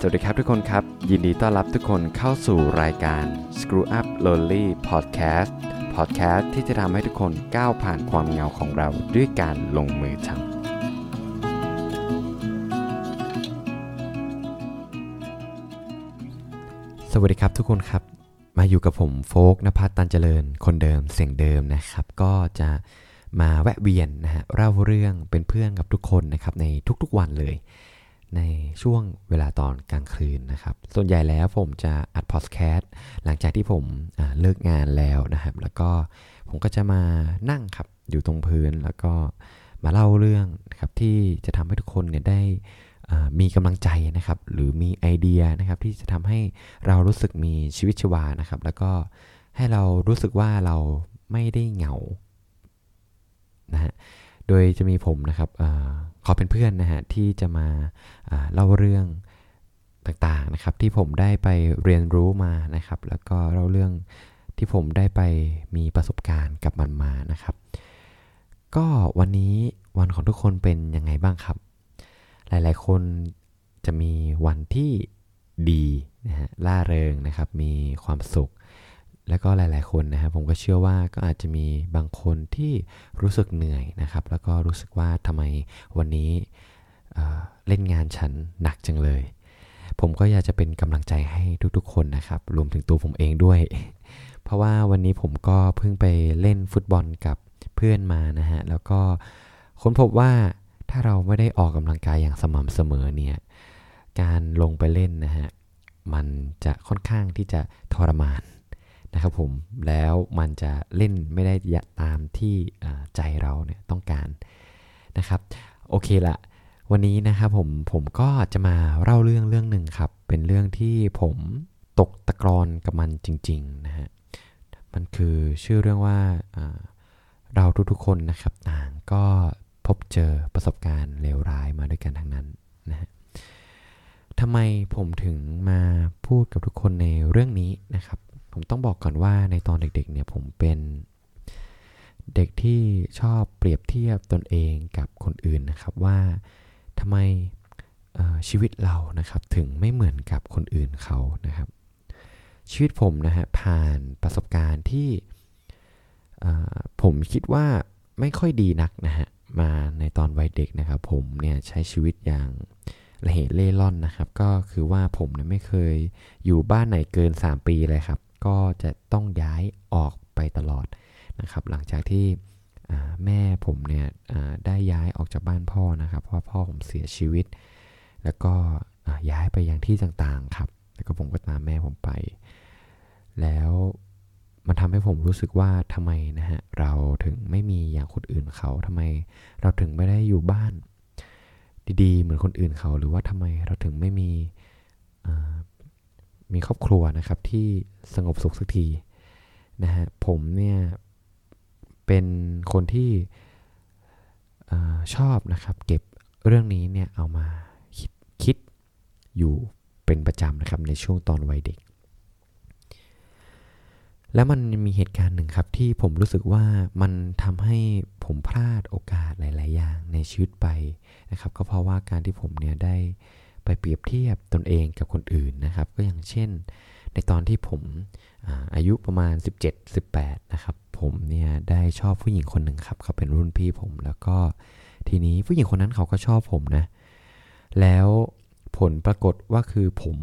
สวัสดีครับทุกคนครับ ยินดีต้อนรับทุกคนเข้าสู่รายการ Screw Up Lonely Podcast Podcast ที่จะทำให้ทุกคนก้าวผ่านความเหงาของเราด้วยการลงมือทำสวัสดีครับทุกคนครับ มาอยู่กับผมโฟกนภัสตันเจริญ คนเดิมเสียงเดิมนะครับ ก็จะมาแวะเวียนนะฮะเล่าเรื่องเป็นเพื่อนกับทุกคนนะครับในทุกๆวันเลย ในช่วงเวลาตอนกลางคืนนะครับ ส่วนใหญ่แล้วผมจะอัดพอดแคสต์หลังจากที่ผมเลิกงานแล้วนะครับ แล้วก็ผมก็จะมานั่งครับ อยู่ตรงพื้นแล้วก็มาเล่าเรื่องนะครับที่จะทำให้ทุกคนเนี่ยได้มีกำลังใจนะครับ หรือมีไอเดียนะครับที่จะทำให้เรารู้สึกมีชีวิตชีวานะครับ แล้วก็ให้เรารู้สึกว่าเราไม่ได้เหงานะฮะ โดยจะมีผมนะครับขอเป็นเพื่อนนะฮะที่จะมาเล่าเรื่องต่างๆนะครับ ที่ผมได้ไปเรียนรู้มานะครับ แล้วก็เล่าเรื่องที่ผมได้ไปมีประสบการณ์กับมันมานะครับ ก็วันนี้วันของทุกคนเป็นยังไงบ้างครับ หลายๆ คนจะมีวันที่ดีนะฮะล่าเริงนะครับ มีความสุข แล้วก็หลาย ๆ คนนะครับผมก็เชื่อว่าก็อาจจะมีบางคนที่รู้สึกเหนื่อยนะครับ แล้วก็รู้สึกว่าทำไมวันนี้เล่นงานฉันหนักจังเลย ผมก็อยากจะเป็นกำลังใจให้ทุก ๆ คนนะครับ รวมถึงตัวผมเองด้วย เพราะว่าวันนี้ผมก็เพิ่งไปเล่นฟุตบอลกับเพื่อนมานะฮะ แล้วก็ค้นพบว่าถ้าเราไม่ได้ออกกำลังกายอย่างสม่ำเสมอเนี่ย การลงไปเล่นนะฮะ มันจะค่อนข้างที่จะทรมาน นะครับผมแล้วมันจะเล่นไม่ได้ตามที่ใจเราเนี่ยต้องการนะครับโอเคละวันนี้นะครับผมผมก็จะมาเล่าเรื่องเรื่องหนึ่งครับ เป็นเรื่องที่ผมตกตะกรอนกับมันจริงๆนะฮะมันคือชื่อเรื่องว่าเราทุกๆคนนะครับต่างก็พบเจอประสบการณ์เลวร้ายมาด้วยกันทั้งนั้นนะฮะทำไมผมถึงมาพูดกับทุกคนในเรื่องนี้นะครับ ผมต้องบอกก่อนว่าในตอนเด็กๆเนี่ยผมเป็นเด็กที่ชอบเปรียบเทียบตนเองกับคนอื่นนะครับว่าทำไมชีวิตเรานะครับถึงไม่เหมือนกับคนอื่นเขานะครับ ชีวิตผมนะฮะผ่านประสบการณ์ที่ผมคิดว่าไม่ค่อยดีนักนะฮะมาในตอนวัยเด็กนะครับ ผมเนี่ยใช้ชีวิตอย่างละเหตุเล่ร่อนนะครับ ก็คือว่าผมเนี่ยไม่เคยอยู่บ้านไหนเกิน 3 ปีเลยครับ ก็จะต้องย้ายออกไปตลอดนะครับ หลังจากที่แม่ผมเนี่ยได้ย้ายออกจากบ้านพ่อนะครับ เพราะพ่อผมเสียชีวิต แล้วก็ย้ายไปยังที่ต่างๆครับ แล้วก็ผมก็ตามแม่ผมไป แล้วมันทำให้ผมรู้สึกว่าทำไมนะฮะเราถึงไม่มีอย่างคนอื่นเขาทำไมเราถึงไม่ได้อยู่บ้าน ดีๆ เหมือนคนอื่นเขา หรือว่าทำไมเราถึงไม่มี มีครอบครัวนะครับที่สงบสุขสักทีนะฮะผมเนี่ยเป็นคนที่ชอบนะครับ เก็บเรื่องนี้เนี่ยเอามาคิดคิดอยู่เป็นประจำนะครับในช่วงตอนวัยเด็ก แล้วมันมีเหตุการณ์หนึ่งครับที่ผมรู้สึกว่ามันทำให้ผมพลาดโอกาสหลาย ๆ อย่างในชีวิตไปนะครับ ก็เพราะว่าการที่ผมเนี่ยได้ ไปเปรียบเทียบตนเองกับคนอื่นนะครับ ก็อย่างเช่น ในตอนที่ผมอายุประมาณ 17-18 นะครับ ผมเนี่ยได้ชอบผู้หญิงคนหนึ่งครับ เขาเป็นรุ่นพี่ผม แล้วก็ทีนี้ผู้หญิงคนนั้นเขาก็ชอบผมนะ แล้วผลปรากฏว่าคือผม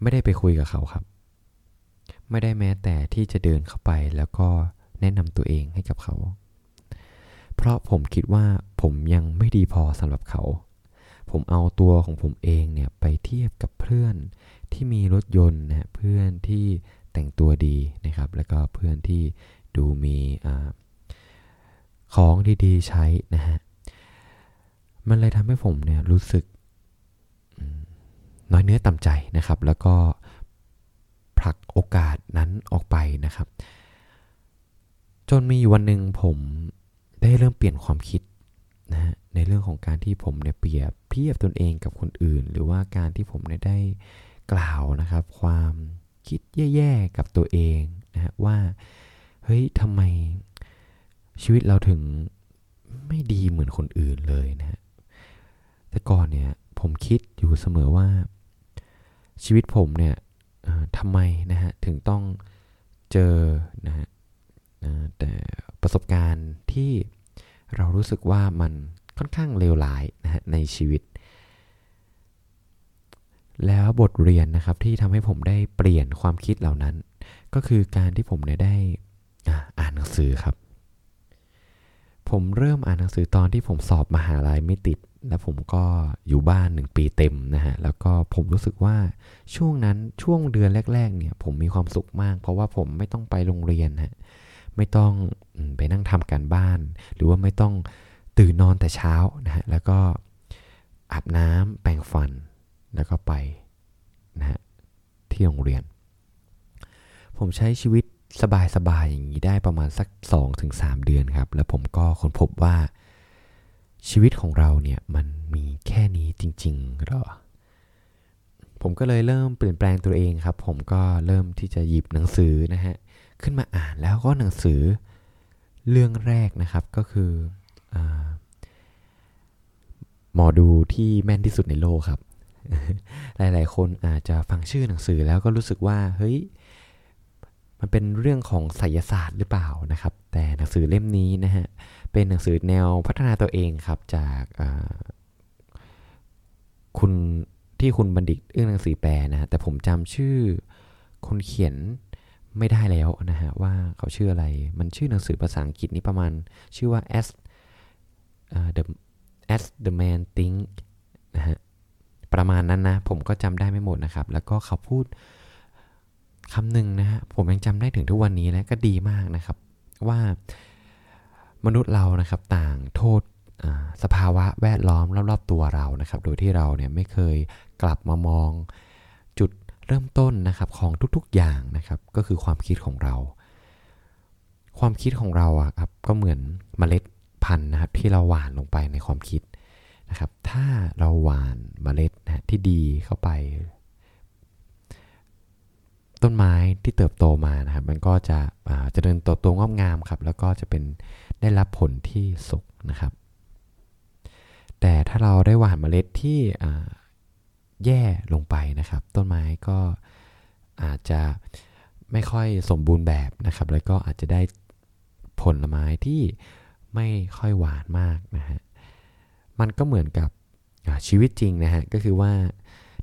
ไม่ได้ไปคุยกับเขาครับ ไม่ได้แม้แต่ที่จะเดินเข้าไปแล้วก็แนะนำตัวเองให้กับเขา เพราะผมคิดว่าผมยังไม่ดีพอสำหรับเขา ผมเอาตัวของผมเองเนี่ยไปเทียบกับเพื่อนที่มีรถยนต์นะเพื่อนที่แต่งตัวดีนะครับ แล้วก็เพื่อนที่ดูมีอของดีๆใช้นะฮะมันเลยทำให้ผมเนี่ยรู้สึกน้อยเนื้อต่ำใจนะครับ แล้วก็ผลักโอกาสนั้นออกไปนะครับ จนมีวันหนึ่งผมได้เริ่มเปลี่ยนความคิด นะฮะในเรื่องของการที่ผมเนี่ยเปรียบเทียบตนเองกับคนอื่น หรือว่าการที่ผมเนี่ยได้กล่าวนะครับ ความคิดแย่ๆกับตัวเองนะฮะว่าเฮ้ยทำไมชีวิตเราถึงไม่ดีเหมือนคนอื่นเลยนะฮะแต่ก่อนเนี่ยผมคิดอยู่เสมอว่าชีวิตผมเนี่ยทำไมนะฮะถึงต้องเจอนะฮะแต่ประสบการณ์ที่ รู้สึกว่ามันค่อนข้างเลวร้ายนะฮะในชีวิต แล้วบทเรียนนะครับที่ทำให้ผมได้เปลี่ยนความคิดเหล่านั้น ก็คือการที่ผมเนี่ยได้อ่านหนังสือครับ ผมเริ่มอ่านหนังสือตอนที่ผมสอบมหาลัยไม่ติด แล้วผมก็อยู่บ้านหนึ่งปีเต็มนะฮะ แล้วก็ผมรู้สึกว่าช่วงนั้นช่วงเดือนแรก ๆ เนี่ย ผมมีความสุขมาก เพราะว่าผมไม่ต้องไปโรงเรียนฮะ ไม่ต้องไปนั่งทำการบ้าน หรือว่าไม่ต้องตื่นนอนแต่เช้านะฮะแล้วก็อาบน้ำแปรงฟัน แล้วก็ไปนะฮะที่โรงเรียน ผมใช้ชีวิตสบายๆอย่างนี้ได้ประมาณสัก 2-3 เดือนครับ แล้วผมก็ค้นพบว่าชีวิตของเราเนี่ยมันมีแค่นี้จริงๆหรอ ผมก็เลยเริ่มเปลี่ยนแปลงตัวเองครับ ผมก็เริ่มที่จะหยิบหนังสือนะฮะ ขึ้นมาอ่านแล้วก็หนังสือเรื่องแรกนะครับก็คืออหมอดูที่แม่นที่สุดในโลกครับ หลาย ๆ คนอาจจะฟังชื่อหนังสือแล้วก็รู้สึกว่าเฮ้ยมันเป็นเรื่องของไสยศาสตร์หรือเปล่านะครับ แต่หนังสือเล่มนี้นะฮะเป็นหนังสือแนวพัฒนาตัวเองครับจากคุณที่คุณบัณฑิตเอื้องหนังสือแปลนะฮะแต่ผมจำชื่อคนเขียน ไม่ได้แล้วนะฮะว่าเขาชื่ออะไร มันชื่อหนังสือภาษาอังกฤษนี้ประมาณ ชื่อว่า as uh, the as the man think นะฮะประมาณนั้นนะ ผมก็จำได้ไม่หมดนะครับ แล้วก็เขาพูดคำหนึ่งนะฮะผมยังจำได้ถึงทุกวันนี้และก็ดีมากนะครับ ว่ามนุษย์เรานะครับต่างโทษสภาวะแวดล้อมรอบๆตัวเรานะครับ โดยที่เราเนี่ยไม่เคยกลับมามอง เริ่มต้นนะครับของทุกๆอย่างนะครับก็คือความคิดของเรา ความคิดของเราอะครับก็เหมือนเมล็ดพันธุ์นะครับที่เราหว่านลงไปในความคิดนะครับถ้าเราหว่านเมล็ดนะที่ดีเข้าไป ต้นไม้ที่เติบโตมานะครับมันก็จะจะเดินโตโตงอกงามครับแล้วก็จะเป็นได้รับผลที่สุกนะครับ แต่ถ้าเราได้หว่านเมล็ดที่ แย่ลงไปนะครับ ต้นไม้ก็อาจจะไม่ค่อยสมบูรณ์แบบนะครับ แล้วก็อาจจะได้ผลไม้ที่ไม่ค่อยหวานมากนะฮะมันก็เหมือนกับชีวิตจริงนะฮะก็คือว่า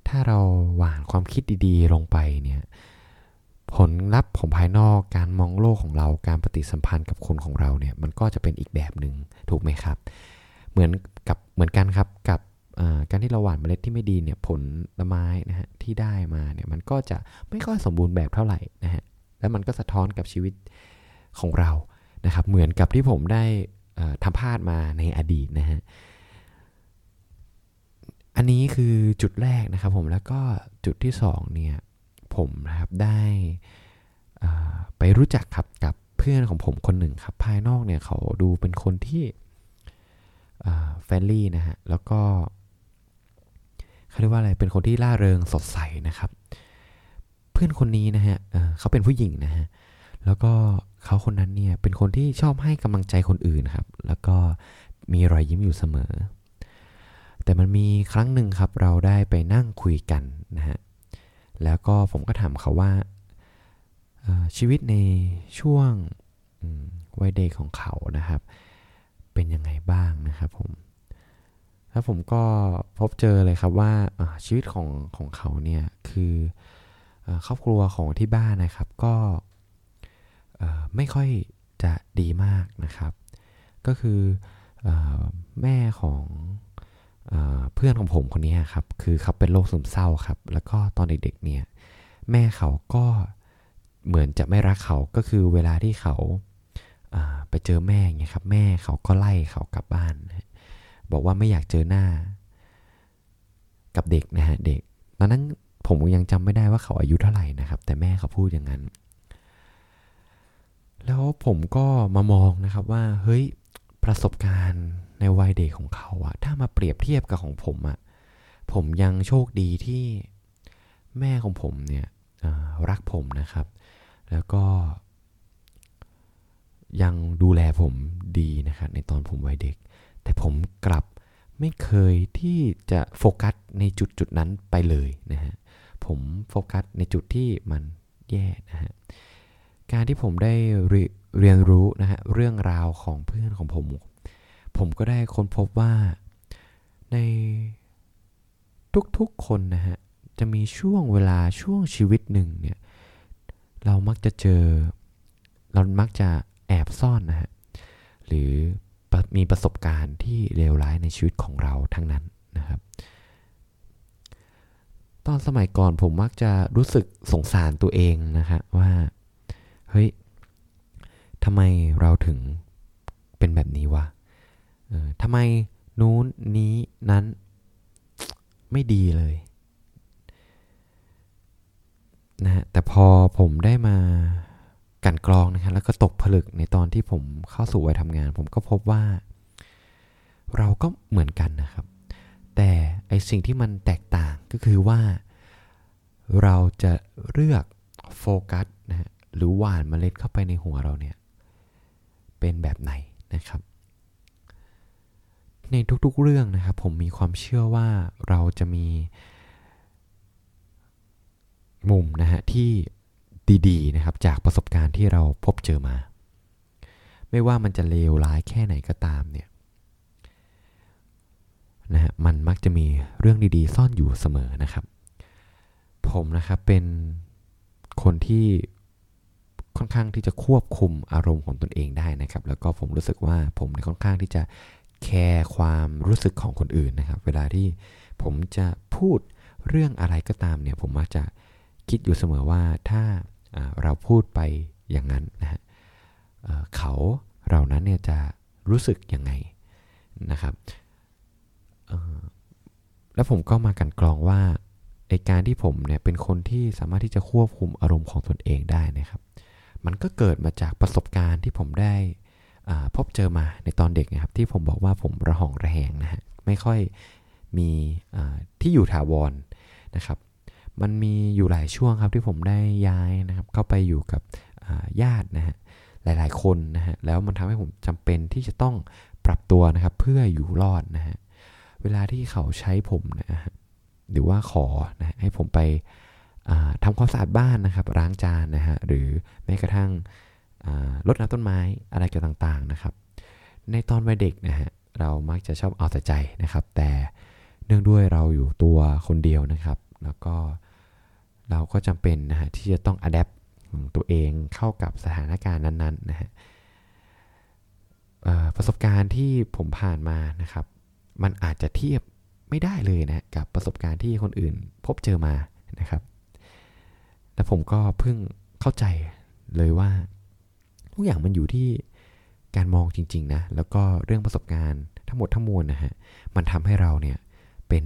ถ้าเราหวานความคิดดีๆ ลงไปเนี่ยผลลัพธ์ของภายนอกการมองโลกของเราการปฏิสัมพันธ์กับคนของเราเนี่ยมันก็จะเป็นอีกแบบหนึ่งถูกไหมครับ เหมือนกับเหมือนกันครับกับ การที่เราหว่านเมล็ดที่ไม่ดีเนี่ยผลไม้นะฮะที่ได้มาเนี่ยมันก็จะไม่ค่อยสมบูรณ์แบบเท่าไหร่นะฮะแล้วมันก็สะท้อนกับชีวิตของเรานะครับเหมือนกับที่ผมได้ทำพลาดมาในอดีตนะฮะอันนี้คือจุดแรกนะครับผมแล้วก็จุดที่2เนี่ยผมนะครับได้ไปรู้จักครับกับเพื่อนของผมคนหนึ่งครับภายนอกเนี่ยเขาดูเป็นคนที่แฟรนลี่นะฮะแล้วก็ เขาเรียกว่าอะไรเป็นคนที่ล่าเริงสดใสนะครับ เพื่อนคนนี้นะฮะเเขาเป็นผู้หญิงนะฮะแล้วก็เขาคนนั้นเนี่ยเป็นคนที่ชอบให้กำลังใจคนอื่นครับ แล้วก็มีรอยยิ้มอยู่เสมอ แต่มันมีครั้งหนึ่งครับเราได้ไปนั่งคุยกันนะฮะแล้วก็ผมก็ถามเขาว่าชีวิตในช่วงวัยเด็กของเขานะครับ เป็นยังไงบ้างนะครับผม แล้วผมก็พบเจอเลยครับว่าชีวิตของของเขาเนี่ยคือครอบครัวของที่บ้านนะครับก็ไม่ค่อยจะดีมากนะครับ ก็คืออแม่ของเพื่อนของผมคนนี้ครับคือเขาเป็นโรคซึมเศร้าครับ แล้วก็ตอนเด็กๆเนี่ยแม่เขาก็เหมือนจะไม่รักเขาก็คือเวลาที่เขาไปเจอแม่เงี้ยครับแม่เขาก็ไล่เขากลับบ้าน บอกว่าไม่อยากเจอหน้า กับเด็กนะฮะเด็ก ตอนนั้นผมยังจำไม่ได้ว่าเขาอายุเท่าไหร่นะครับ แต่แม่เขาพูดอย่างนั้น แล้วผมก็มามองนะครับว่าเฮ้ยประสบการณ์ในวัยเด็กของเขาอะถ้ามาเปรียบเทียบกับของผมอะผมยังโชคดีที่แม่ของผมเนี่ยรักผมนะครับ แล้วก็ ยังดูแลผมดีนะครับในตอนผมวัยเด็ก แต่ผมกลับไม่เคยที่จะโฟกัสในจุดจุดนั้นไปเลยนะฮะ ผมโฟกัสในจุดที่มันแย่นะฮะ การที่ผมได้เรียนรู้นะฮะเรื่องราวของเพื่อนของผม ผมก็ได้ค้นพบว่าในทุกๆคนนะฮะจะมีช่วงเวลาช่วงชีวิตหนึ่งเนี่ยเรามักจะเจอ เรามักจะแอบซ่อนนะฮะหรือ มีประสบการณ์ที่เลวร้ายในชีวิตของเราทั้งนั้นนะครับ ตอนสมัยก่อนผมมักจะรู้สึกสงสารตัวเองนะฮะว่า เฮ้ยทำไมเราถึงเป็นแบบนี้วะทำไมนู้นนี้นั้นไม่ดีเลยนะฮะแต่พอผมได้มา กันกรองนะครับแล้วก็ตกผลึกในตอนที่ผมเข้าสู่วัยทำงาน ผมก็พบว่า เราก็เหมือนกันนะครับ แต่ไอสิ่งที่มันแตกต่างก็คือว่า เราจะเลือกโฟกัสนะฮะหรือหว่านเมล็ดเข้าไปในหัวเราเนี่ยเป็นแบบไหนนะครับ ในทุกๆเรื่องนะครับผมมีความเชื่อว่าเราจะมีมุมนะฮะที่ ดีๆนะครับจากประสบการณ์ที่เราพบเจอมา ไม่ว่ามันจะเลวร้ายแค่ไหนก็ตามเนี่ยนะฮะมันมักจะมีเรื่องดีๆ ซ่อนอยู่เสมอนะครับ ผมนะครับเป็นคนที่ค่อนข้างที่จะควบคุมอารมณ์ของตนเองได้นะครับ แล้วก็ผมรู้สึกว่าผมค่อนข้างที่จะแคร์ความรู้สึกของคนอื่นนะครับ เวลาที่ผมจะพูดเรื่องอะไรก็ตามเนี่ย ผมมักจะคิดอยู่เสมอว่าถ้า เราพูดไปอย่างนั้นนะฮะเขาเรานั้นเนี่ยจะรู้สึกยังไงนะครับแล้วผมก็มากันกรองว่าไอการที่ผมเนี่ยเป็นคนที่สามารถที่จะควบคุมอารมณ์ของตนเองได้นะครับ มันก็เกิดมาจากประสบการณ์ที่ผมได้พบเจอมาในตอนเด็กนะครับ ที่ผมบอกว่าผมระหองระแหงนะฮะไม่ค่อยมีที่อยู่ถาวรนะครับ มันมีอยู่หลายช่วงครับที่ผมได้ย้ายนะครับ เข้าไปอยู่กับญาตินะฮะหลาย ๆ คนนะฮะแล้วมันทำให้ผมจำเป็นที่จะต้องปรับตัวนะครับ เพื่ออยู่รอดนะฮะเวลาที่เขาใช้ผมนะฮะหรือว่าขอนะให้ผมไปทำความสะอาดบ้านนะครับล้างจานนะฮะหรือแม้กระทั่งรดน้ำต้นไม้อะไรเกี่ยวต่างๆนะครับ ในตอนวัยเด็กนะฮะเรามักจะชอบเอาแต่ใจนะครับ แต่เนื่องด้วยเราอยู่ตัวคนเดียวนะครับ แล้วก็ เราก็จำเป็นนะฮะที่จะต้องอัดแอปตัวเองเข้ากับสถานการณ์นั้นๆนะฮะประสบการณ์ที่ผมผ่านมานะครับ มันอาจจะเทียบไม่ได้เลยนะกับประสบการณ์ที่คนอื่นพบเจอมานะครับและผมก็เพิ่งเข้าใจเลยว่า ทุกอย่างมันอยู่ที่การมองจริง ๆนะแล้วก็เรื่องประสบการณ์ทั้งหมดทั้งมวลนะฮะมันทำให้เราเนี่ยเป็น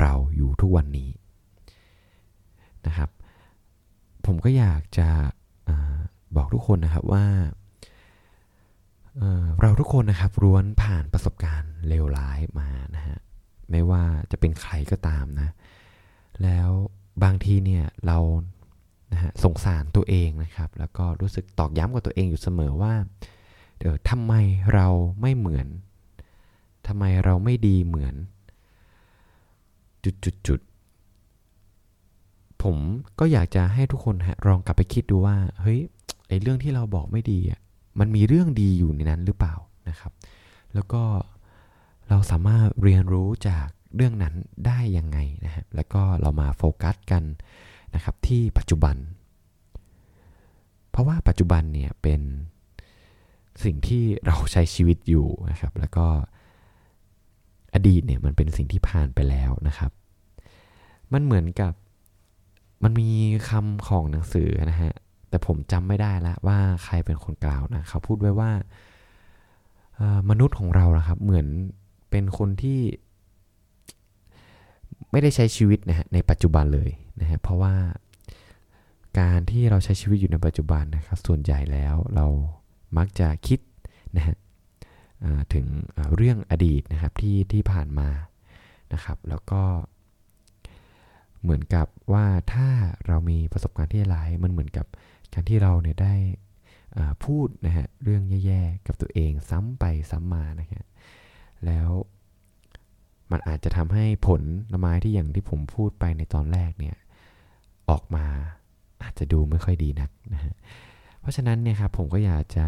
เราอยู่ทุกวันนี้ นะครับ ผมก็อยากจะอบอกทุกคนนะครับว่าเราทุกคนนะครับร้วนผ่านประสบการณ์เลวร้ายมานะฮะไม่ว่าจะเป็นใครก็ตามนะ แล้วบางทีเนี่ยเรานะฮะสงสารตัวเองนะครับ แล้วก็รู้สึกตอกย้ำกับตัวเองอยู่เสมอว่าเดี๋ยวทำไมเราไม่เหมือนทำไมเราไม่ดีเหมือน จุดๆ ผมก็อยากจะให้ทุกคนลองกลับไปคิดดูว่า เฮ้ยไอเรื่องที่เราบอกไม่ดีอะมันมีเรื่องดีอยู่ในนั้นหรือเปล่านะครับ แล้วก็เราสามารถเรียนรู้จากเรื่องนั้นได้ยังไงนะฮะแล้วก็เรามาโฟกัสกันนะครับที่ปัจจุบัน เพราะว่าปัจจุบันเนี่ยเป็นสิ่งที่เราใช้ชีวิตอยู่นะครับ แล้วก็อดีตเนี่ยมันเป็นสิ่งที่ผ่านไปแล้วนะครับ มันเหมือนกับ มันมีคำของหนังสือนะฮะ แต่ผมจำไม่ได้ละว่าใครเป็นคนกล่าวนะเขาพูดไว้ว่ามนุษย์ของเรานะครับ เหมือนเป็นคนที่ ไม่ได้ใช้ชีวิตนะฮะในปัจจุบันเลยนะฮะเพราะว่าการที่เราใช้ชีวิตอยู่ในปัจจุบันนะครับ ส่วนใหญ่แล้วเรามักจะคิดนะฮะถึงเรื่องอดีตนะครับที่ที่ผ่านมานะครับ แล้วก็ เหมือนกับว่าถ้าเรามีประสบการณ์ที่ร้ายมันเหมือนกับการที่เราเนี่ยได้พูดนะฮะเรื่องแย่ๆกับตัวเองซ้ำไปซ้ำมานะฮะแล้วมันอาจจะทำให้ผลไม้ที่อย่างที่ผมพูดไปในตอนแรกเนี่ยออกมาอาจจะดูไม่ค่อยดีนักนะฮะเพราะฉะนั้นเนี่ยครับผมก็อยากจะ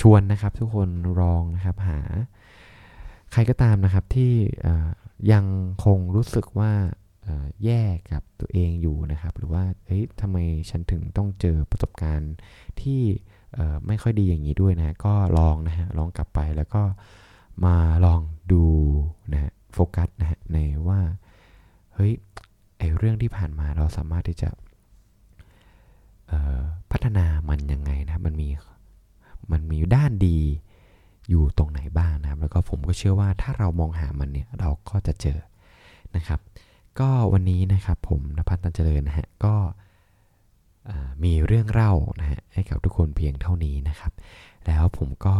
ชวนนะครับทุกคนลองนะครับหา ใครก็ตามนะครับที่ยังคงรู้สึกว่าแย่กับตัวเองอยู่นะครับ หรือว่าเฮ้ยทำไมฉันถึงต้องเจอประสบการณ์ที่ไม่ค่อยดีอย่างนี้ด้วยนะก็ลองนะฮะลองกลับไปแล้วก็มาลองดูนะฮะโฟกัสนะฮะในว่าเฮ้ยไอเรื่องที่ผ่านมาเราสามารถที่จะพัฒนามันยังไงนะมันมีมันมีด้านดี อยู่ตรงไหนบ้างนะครับ แล้วก็ผมก็เชื่อว่าถ้าเรามองหามันเนี่ยเราก็จะเจอนะครับ ก็วันนี้นะครับผมนภัสตันเจริญนะฮะก็มีเรื่องเล่านะฮะให้กับทุกคนเพียงเท่านี้นะครับ แล้วผมก็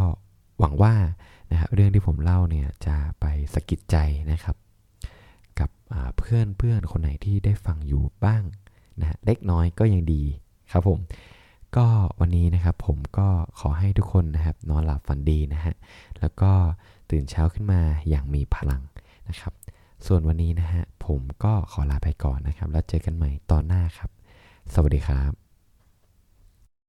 หวังว่านะฮะเรื่องที่ผมเล่าเนี่ยจะไปสะกิดใจนะครับ กับเพื่อนเพื่อนคนไหนที่ได้ฟังอยู่บ้างนะเล็กน้อยก็ยังดีครับผม ก็วันนี้นะครับผมก็ขอให้ทุกคนนะครับนอนหลับฝันดีนะฮะ แล้วก็ตื่นเช้าขึ้นมาอย่างมีพลังนะครับ ส่วนวันนี้นะฮะผมก็ขอลาไปก่อนนะครับ แล้วเจอกันใหม่ตอนหน้าครับ สวัสดีครับ